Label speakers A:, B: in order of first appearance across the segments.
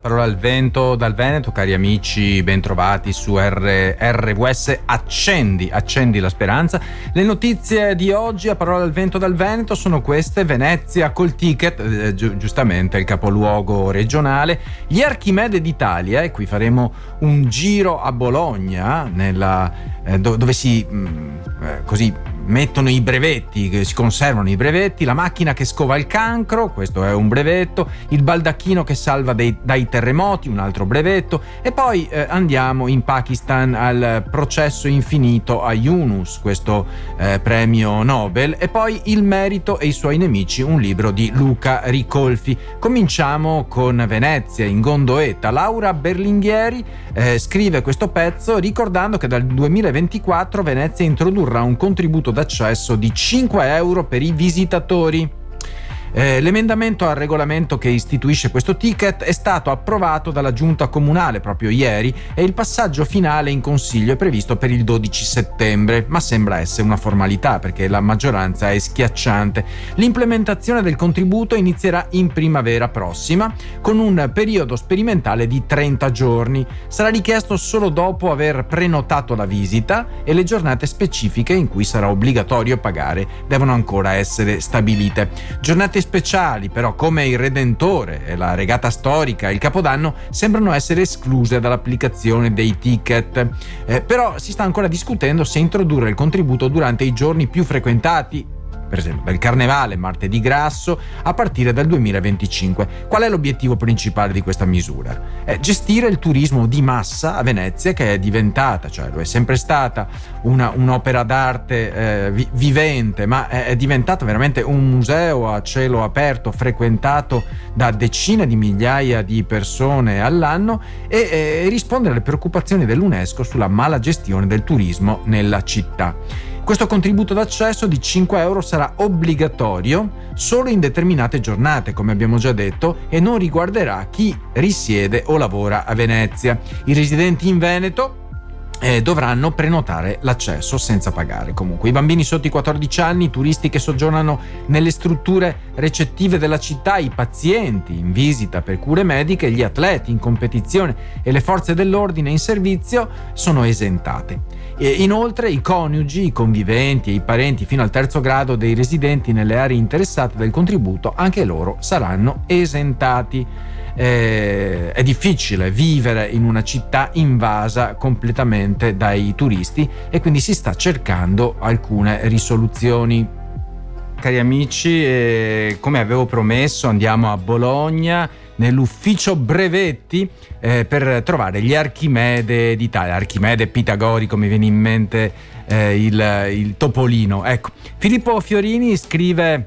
A: Parola al vento dal Veneto, cari amici, bentrovati su R- RWS. Accendi, accendi la speranza. Le notizie di oggi a Parola al vento dal Veneto sono queste: Venezia col ticket, eh, gi- giustamente il capoluogo regionale, gli Archimede d'Italia, e qui faremo un giro a Bologna, nella, eh, do- dove si mh, mm, eh, così mettono i brevetti, si conservano i brevetti, la macchina che scova il cancro, questo è un brevetto, il baldacchino che salva dei, dai terremoti, un altro brevetto, e poi eh, andiamo in Pakistan al processo infinito a Yunus, questo eh, premio Nobel, e poi Il merito e i suoi nemici, un libro di Luca Ricolfi. Cominciamo con Venezia in Gondoetta. Laura Berlinghieri eh, scrive questo pezzo ricordando che dal 2024 Venezia introdurrà un contributo d'accesso di 5 euro per i visitatori. Eh, l'emendamento al regolamento che istituisce questo ticket è stato approvato dalla giunta comunale proprio ieri e il passaggio finale in consiglio è previsto per il 12 settembre, ma sembra essere una formalità perché la maggioranza è schiacciante. L'implementazione del contributo inizierà in primavera prossima con un periodo sperimentale di 30 giorni. Sarà richiesto solo dopo aver prenotato la visita e le giornate specifiche in cui sarà obbligatorio pagare devono ancora essere stabilite. Giornate eventi speciali, però, come il Redentore e la regata storica e il Capodanno, sembrano essere escluse dall'applicazione dei ticket. Eh, però si sta ancora discutendo se introdurre il contributo durante i giorni più frequentati per esempio del carnevale, martedì grasso, a partire dal 2025. Qual è l'obiettivo principale di questa misura? È gestire il turismo di massa a Venezia che è diventata, cioè lo è sempre stata, una, un'opera d'arte eh, vi, vivente, ma è, è diventata veramente un museo a cielo aperto, frequentato da decine di migliaia di persone all'anno e, e rispondere alle preoccupazioni dell'UNESCO sulla mala gestione del turismo nella città. Questo contributo d'accesso di 5 euro sarà obbligatorio solo in determinate giornate, come abbiamo già detto, e non riguarderà chi risiede o lavora a Venezia. I residenti in Veneto eh, dovranno prenotare l'accesso senza pagare. Comunque, i bambini sotto i 14 anni, i turisti che soggiornano nelle strutture recettive della città, i pazienti in visita per cure mediche, gli atleti in competizione e le forze dell'ordine in servizio sono esentate. E inoltre i coniugi, i conviventi e i parenti fino al terzo grado dei residenti nelle aree interessate del contributo, anche loro saranno esentati eh, è difficile vivere in una città invasa completamente dai turisti e quindi si sta cercando alcune risoluzioni. Cari amici, eh, come avevo promesso, andiamo a Bologna nell'ufficio brevetti eh, per trovare gli Archimede d'Italia. Archimede pitagorico mi viene in mente eh, il, il topolino. Ecco, Filippo Fiorini scrive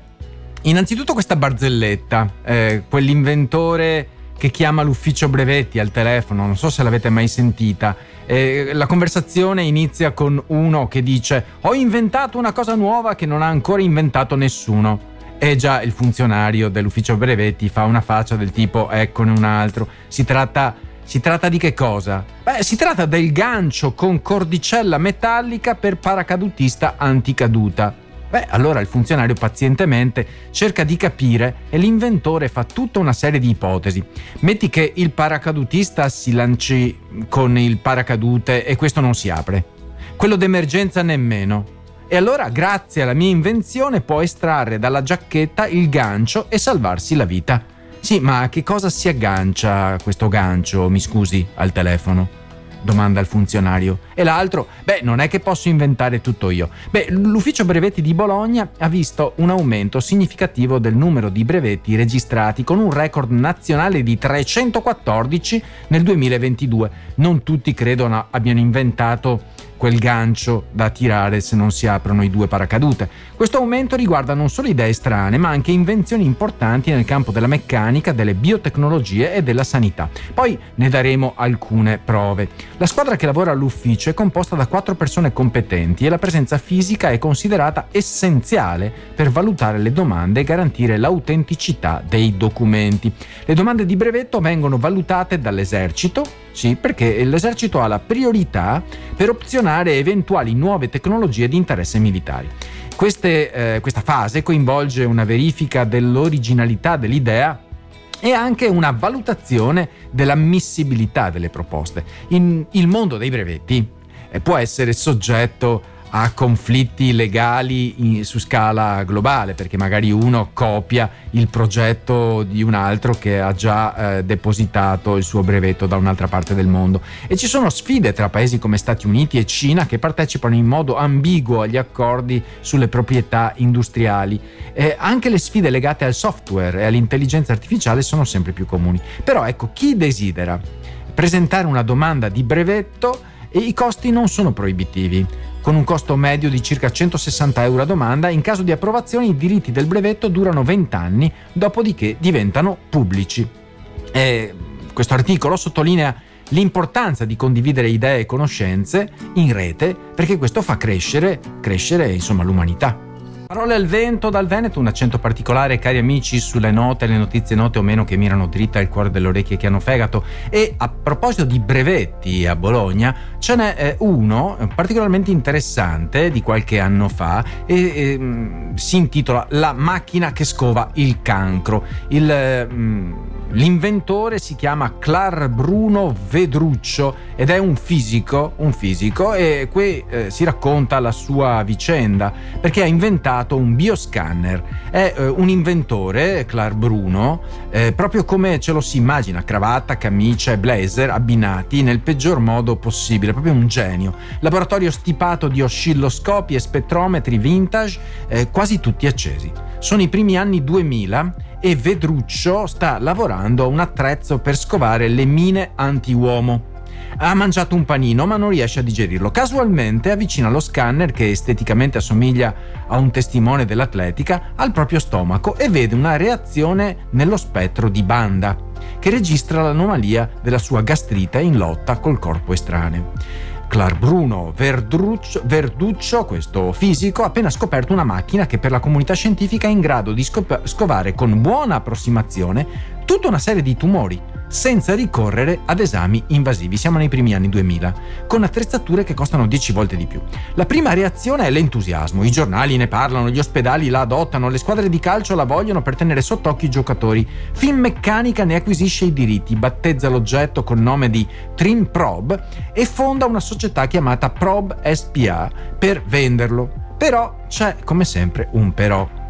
A: innanzitutto questa barzelletta, eh, quell'inventore che chiama l'ufficio brevetti al telefono, non so se l'avete mai sentita. Eh, la conversazione inizia con uno che dice ho inventato una cosa nuova che non ha ancora inventato nessuno. E già il funzionario dell'ufficio brevetti fa una faccia del tipo eccone un altro. Si tratta, si tratta di che cosa? Beh, si tratta del gancio con cordicella metallica per paracadutista anticaduta. Beh, allora il funzionario pazientemente cerca di capire e l'inventore fa tutta una serie di ipotesi. Metti che il paracadutista si lanci con il paracadute e questo non si apre. Quello d'emergenza nemmeno. E allora, grazie alla mia invenzione, può estrarre dalla giacchetta il gancio e salvarsi la vita. Sì, ma a che cosa si aggancia questo gancio, mi scusi, al telefono? domanda il funzionario. E l'altro, beh, non è che posso inventare tutto io. Beh, l'ufficio brevetti di Bologna ha visto un aumento significativo del numero di brevetti registrati con un record nazionale di 314 nel 2022. Non tutti credo abbiano inventato quel gancio da tirare se non si aprono i due paracadute. Questo aumento riguarda non solo idee strane, ma anche invenzioni importanti nel campo della meccanica, delle biotecnologie e della sanità. Poi ne daremo alcune prove. La squadra che lavora all'ufficio è composta da quattro persone competenti e la presenza fisica è considerata essenziale per valutare le domande e garantire l'autenticità dei documenti. Le domande di brevetto vengono valutate dall'esercito, sì, perché l'esercito ha la priorità per opzionare eventuali nuove tecnologie di interesse militare. Eh, questa fase coinvolge una verifica dell'originalità dell'idea e anche una valutazione dell'ammissibilità delle proposte. In, il mondo dei brevetti eh, può essere soggetto a conflitti legali in, su scala globale, perché magari uno copia il progetto di un altro che ha già eh, depositato il suo brevetto da un'altra parte del mondo. E ci sono sfide tra paesi come Stati Uniti e Cina che partecipano in modo ambiguo agli accordi sulle proprietà industriali. Eh, anche le sfide legate al software e all'intelligenza artificiale sono sempre più comuni. Però ecco, chi desidera presentare una domanda di brevetto e i costi non sono proibitivi con un costo medio di circa 160 euro a domanda. In caso di approvazione i diritti del brevetto durano 20 anni, dopodiché diventano pubblici. E questo articolo sottolinea l'importanza di condividere idee e conoscenze in rete perché questo fa crescere, crescere insomma, l'umanità. Parole al vento dal Veneto, un accento particolare, cari amici, sulle note, le notizie note o meno che mirano dritta al cuore delle orecchie che hanno fegato. E a proposito di brevetti a Bologna, ce n'è eh, uno particolarmente interessante di qualche anno fa e, e mm, si intitola La macchina che scova il cancro. Il, mm, L'inventore si chiama Clar Bruno Vedruccio ed è un fisico, un fisico e qui eh, si racconta la sua vicenda perché ha inventato un bioscanner. È eh, un inventore, Clar Bruno, eh, proprio come ce lo si immagina, cravatta, camicia e blazer abbinati nel peggior modo possibile, proprio un genio. Laboratorio stipato di oscilloscopi e spettrometri vintage, eh, quasi tutti accesi. Sono i primi anni 2000 e Vedruccio sta lavorando a un attrezzo per scovare le mine anti-uomo. Ha mangiato un panino ma non riesce a digerirlo. Casualmente avvicina lo scanner che esteticamente assomiglia a un testimone dell'atletica al proprio stomaco e vede una reazione nello spettro di banda che registra l'anomalia della sua gastrite in lotta col corpo estraneo. Clar Bruno Verdruccio, Verduccio, questo fisico, ha appena scoperto una macchina che per la comunità scientifica è in grado di scop- scovare con buona approssimazione tutta una serie di tumori senza ricorrere ad esami invasivi. Siamo nei primi anni 2000, con attrezzature che costano 10 volte di più. La prima reazione è l'entusiasmo. I giornali ne parlano, gli ospedali la adottano, le squadre di calcio la vogliono per tenere sott'occhio i giocatori. Finmeccanica ne acquisisce i diritti, battezza l'oggetto col nome di Trim Probe e fonda una società chiamata Probe SPA per venderlo. Però c'è come sempre un però.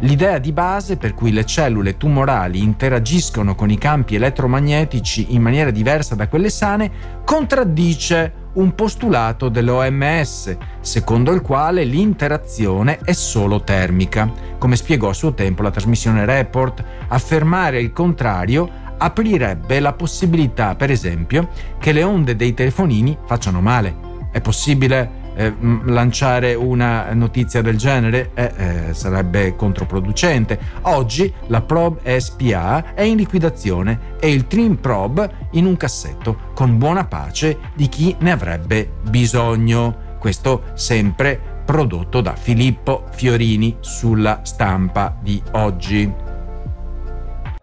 A: L'idea di base per cui le cellule tumorali interagiscono con i campi elettromagnetici in maniera diversa da quelle sane contraddice un postulato dell'OMS, secondo il quale l'interazione è solo termica. Come spiegò a suo tempo la trasmissione Report, affermare il contrario aprirebbe la possibilità, per esempio, che le onde dei telefonini facciano male. È possibile eh, lanciare una notizia del genere eh, eh, sarebbe controproducente. Oggi la Probe SPA è in liquidazione e il Trim Probe in un cassetto con buona pace di chi ne avrebbe bisogno. Questo sempre prodotto da Filippo Fiorini sulla stampa di oggi.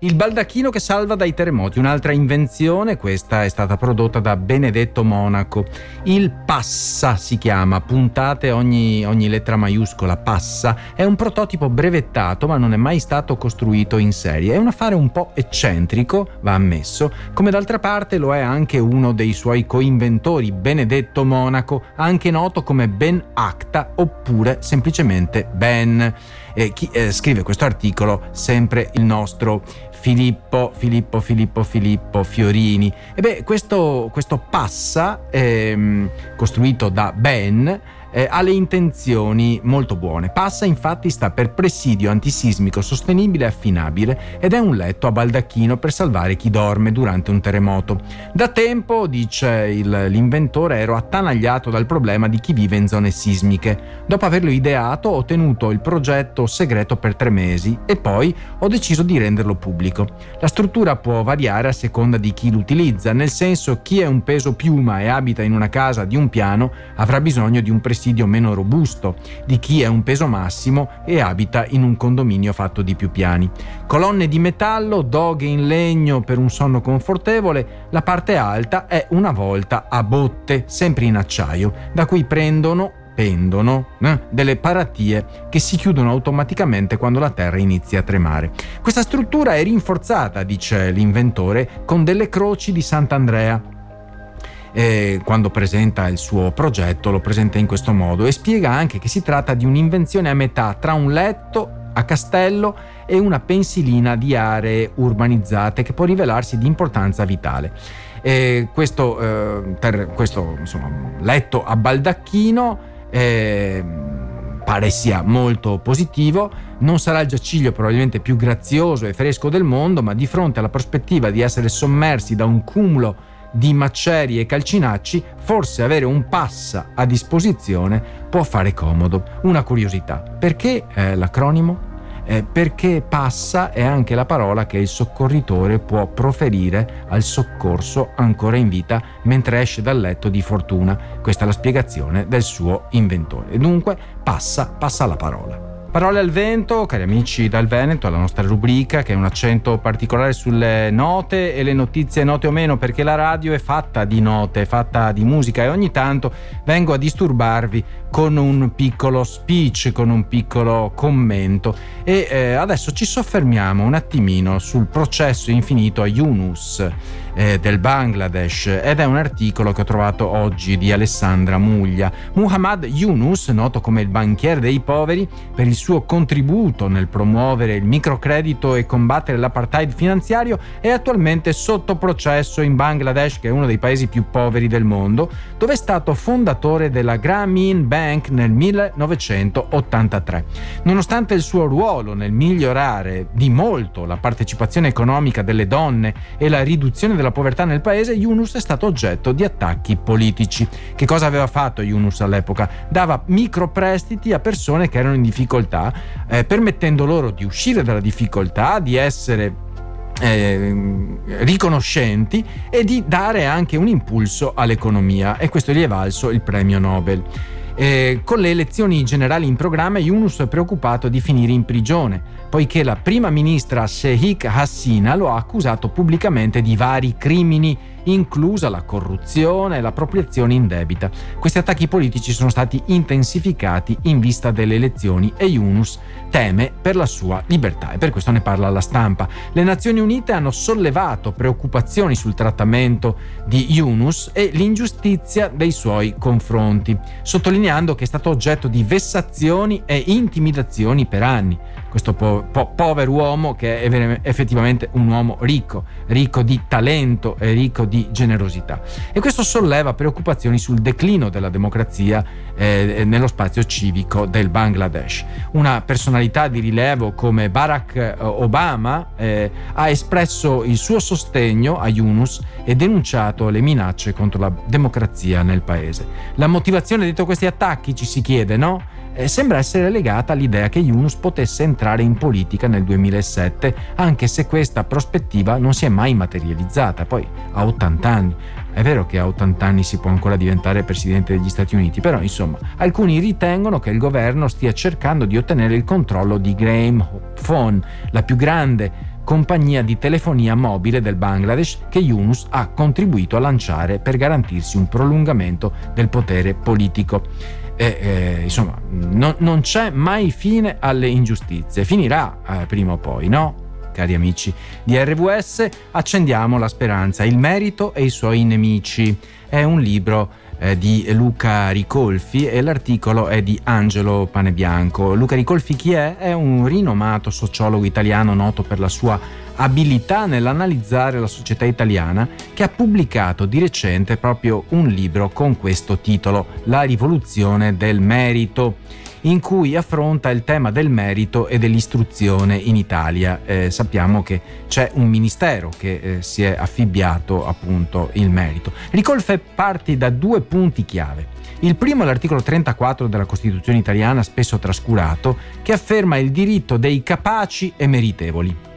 A: Il baldacchino che salva dai terremoti, un'altra invenzione, questa è stata prodotta da Benedetto Monaco. Il Passa si chiama, puntate ogni, ogni lettera maiuscola, Passa, è un prototipo brevettato ma non è mai stato costruito in serie. È un affare un po' eccentrico, va ammesso, come d'altra parte lo è anche uno dei suoi coinventori, Benedetto Monaco, anche noto come Ben Acta oppure semplicemente Ben. Eh, chi eh, scrive questo articolo sempre il nostro Filippo, Filippo, Filippo, Filippo, Fiorini. E beh, questo, questo passa, ehm, costruito da Ben, eh, ha le intenzioni molto buone. Passa infatti sta per presidio antisismico sostenibile e affinabile ed è un letto a baldacchino per salvare chi dorme durante un terremoto. Da tempo, dice il, l'inventore, ero attanagliato dal problema di chi vive in zone sismiche. Dopo averlo ideato ho tenuto il progetto segreto per tre mesi e poi ho deciso di renderlo pubblico. La struttura può variare a seconda di chi l'utilizza, nel senso chi è un peso piuma e abita in una casa di un piano avrà bisogno di un presidio presidio meno robusto di chi è un peso massimo e abita in un condominio fatto di più piani. Colonne di metallo, doghe in legno per un sonno confortevole, la parte alta è una volta a botte, sempre in acciaio, da cui prendono pendono eh, delle paratie che si chiudono automaticamente quando la Terra inizia a tremare. Questa struttura è rinforzata, dice l'inventore, con delle croci di Sant'Andrea eh, quando presenta il suo progetto lo presenta in questo modo e spiega anche che si tratta di un'invenzione a metà tra un letto a castello e una pensilina di aree urbanizzate che può rivelarsi di importanza vitale. E questo, eh, ter, questo insomma, letto a baldacchino eh, pare sia molto positivo, non sarà il giaciglio probabilmente più grazioso e fresco del mondo, ma di fronte alla prospettiva di essere sommersi da un cumulo di macerie e calcinacci, forse avere un passa a disposizione può fare comodo. Una curiosità, perché eh, l'acronimo? Eh, perché passa è anche la parola che il soccorritore può proferire al soccorso ancora in vita mentre esce dal letto di fortuna. Questa è la spiegazione del suo inventore. Dunque passa, passa la parola. Parole al vento, cari amici dal Veneto, la nostra rubrica che è un accento particolare sulle note e le notizie note o meno perché la radio è fatta di note, è fatta di musica e ogni tanto vengo a disturbarvi con un piccolo speech, con un piccolo commento e eh, adesso ci soffermiamo un attimino sul processo infinito a Yunus eh, del Bangladesh ed è un articolo che ho trovato oggi di Alessandra Muglia. Muhammad Yunus, noto come il banchiere dei poveri, per il suo contributo nel promuovere il microcredito e combattere l'apartheid finanziario, è attualmente sotto processo in Bangladesh, che è uno dei paesi più poveri del mondo, dove è stato fondatore della Grameen Bank nel 1983. Nonostante il suo ruolo nel migliorare di molto la partecipazione economica delle donne e la riduzione della povertà nel paese, Yunus è stato oggetto di attacchi politici. Che cosa aveva fatto Yunus all'epoca? Dava microprestiti a persone che erano in difficoltà, eh, permettendo loro di uscire dalla difficoltà, di essere eh, riconoscenti e di dare anche un impulso all'economia e questo gli è valso il premio Nobel. Eh, con le elezioni generali in programma, Yunus è preoccupato di finire in prigione, poiché la prima ministra Sheikh Hasina lo ha accusato pubblicamente di vari crimini inclusa la corruzione e l'appropriazione indebita. Questi attacchi politici sono stati intensificati in vista delle elezioni e Yunus teme per la sua libertà e per questo ne parla la stampa. Le Nazioni Unite hanno sollevato preoccupazioni sul trattamento di Yunus e l'ingiustizia dei suoi confronti, sottolineando che è stato oggetto di vessazioni e intimidazioni per anni questo po- po- povero uomo che è effettivamente un uomo ricco, ricco di talento e ricco di generosità. E questo solleva preoccupazioni sul declino della democrazia eh, nello spazio civico del Bangladesh. Una personalità di rilevo come Barack eh, Obama eh, ha espresso il suo sostegno a Yunus e denunciato le minacce contro la democrazia nel paese. La motivazione dietro questi attacchi ci si chiede, no? Eh, sembra essere legata all'idea che Yunus potesse entrare in politica nel 2007, anche se questa prospettiva non si è mai materializzata. Poi ha 80 anni. È vero che a 80 anni si può ancora diventare presidente degli Stati Uniti, però insomma, alcuni ritengono che il governo stia cercando di ottenere il controllo di Graham Phone, la più grande compagnia di telefonia mobile del Bangladesh che Yunus ha contribuito a lanciare per garantirsi un prolungamento del potere politico e, eh, insomma no, non c'è mai fine alle ingiustizie, finirà eh, prima o poi, no? Cari amici di RWS, accendiamo la speranza, il merito e i suoi nemici. È un libro eh, di Luca Ricolfi e l'articolo è di Angelo Panebianco. Luca Ricolfi chi è? È un rinomato sociologo italiano noto per la sua abilità nell'analizzare la società italiana che ha pubblicato di recente proprio un libro con questo titolo, La rivoluzione del merito in cui affronta il tema del merito e dell'istruzione in Italia. Eh, sappiamo che c'è un ministero che eh, si è affibbiato appunto il merito. Ricolfe parti da due punti chiave. Il primo è l'articolo 34 della Costituzione italiana, spesso trascurato, che afferma il diritto dei capaci e meritevoli.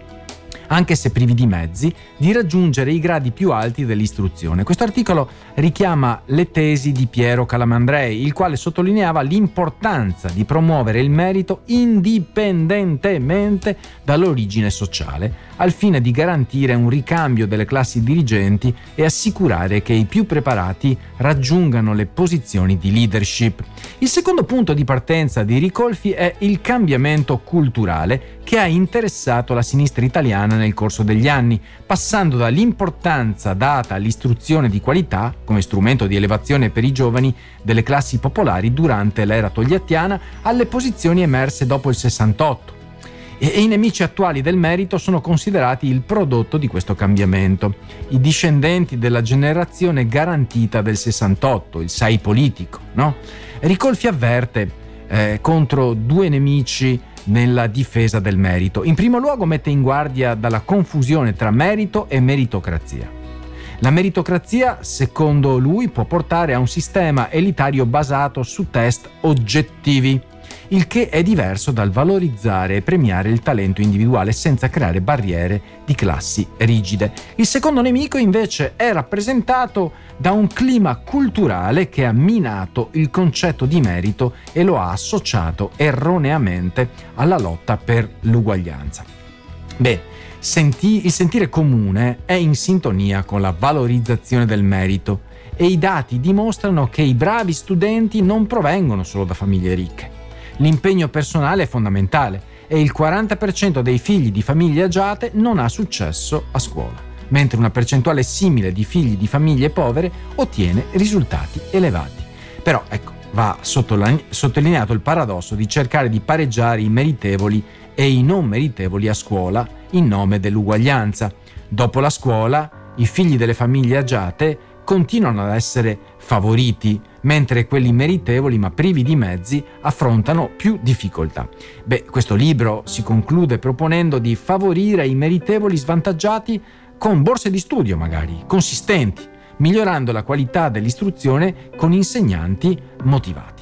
A: Anche se privi di mezzi, di raggiungere i gradi più alti dell'istruzione. Questo articolo richiama le tesi di Piero Calamandrei, il quale sottolineava l'importanza di promuovere il merito indipendentemente dall'origine sociale, al fine di garantire un ricambio delle classi dirigenti e assicurare che i più preparati raggiungano le posizioni di leadership. Il secondo punto di partenza di Ricolfi è il cambiamento culturale che ha interessato la sinistra nel corso degli anni, passando dall'importanza data all'istruzione di qualità come strumento di elevazione per i giovani delle classi popolari durante l'era togliattiana alle posizioni emerse dopo il 68 e i nemici attuali del merito sono considerati il prodotto di questo cambiamento. I discendenti della generazione garantita del 68, il SAI politico, no? Ricolfi avverte eh, contro due nemici nella difesa del merito. In primo luogo mette in guardia dalla confusione tra merito e meritocrazia. La meritocrazia, secondo lui, può portare a un sistema elitario basato su test oggettivi il che è diverso dal valorizzare e premiare il talento individuale senza creare barriere di classi rigide. Il secondo nemico invece è rappresentato da un clima culturale che ha minato il concetto di merito e lo ha associato erroneamente alla lotta per l'uguaglianza. Bene, senti- il sentire comune è in sintonia con la valorizzazione del merito e i dati dimostrano che i bravi studenti non provengono solo da famiglie ricche L'impegno personale è fondamentale e il 40% dei figli di famiglie agiate non ha successo a scuola, mentre una percentuale simile di figli di famiglie povere ottiene risultati elevati. Però ecco, va sottolineato il paradosso di cercare di pareggiare i meritevoli e i non meritevoli a scuola in nome dell'uguaglianza. Dopo la scuola, i figli delle famiglie agiate continuano ad essere favoriti, mentre quelli meritevoli ma privi di mezzi affrontano più difficoltà. Beh, questo libro si conclude proponendo di favorire i meritevoli svantaggiati con borse di studio magari, consistenti, migliorando la qualità dell'istruzione con insegnanti motivati.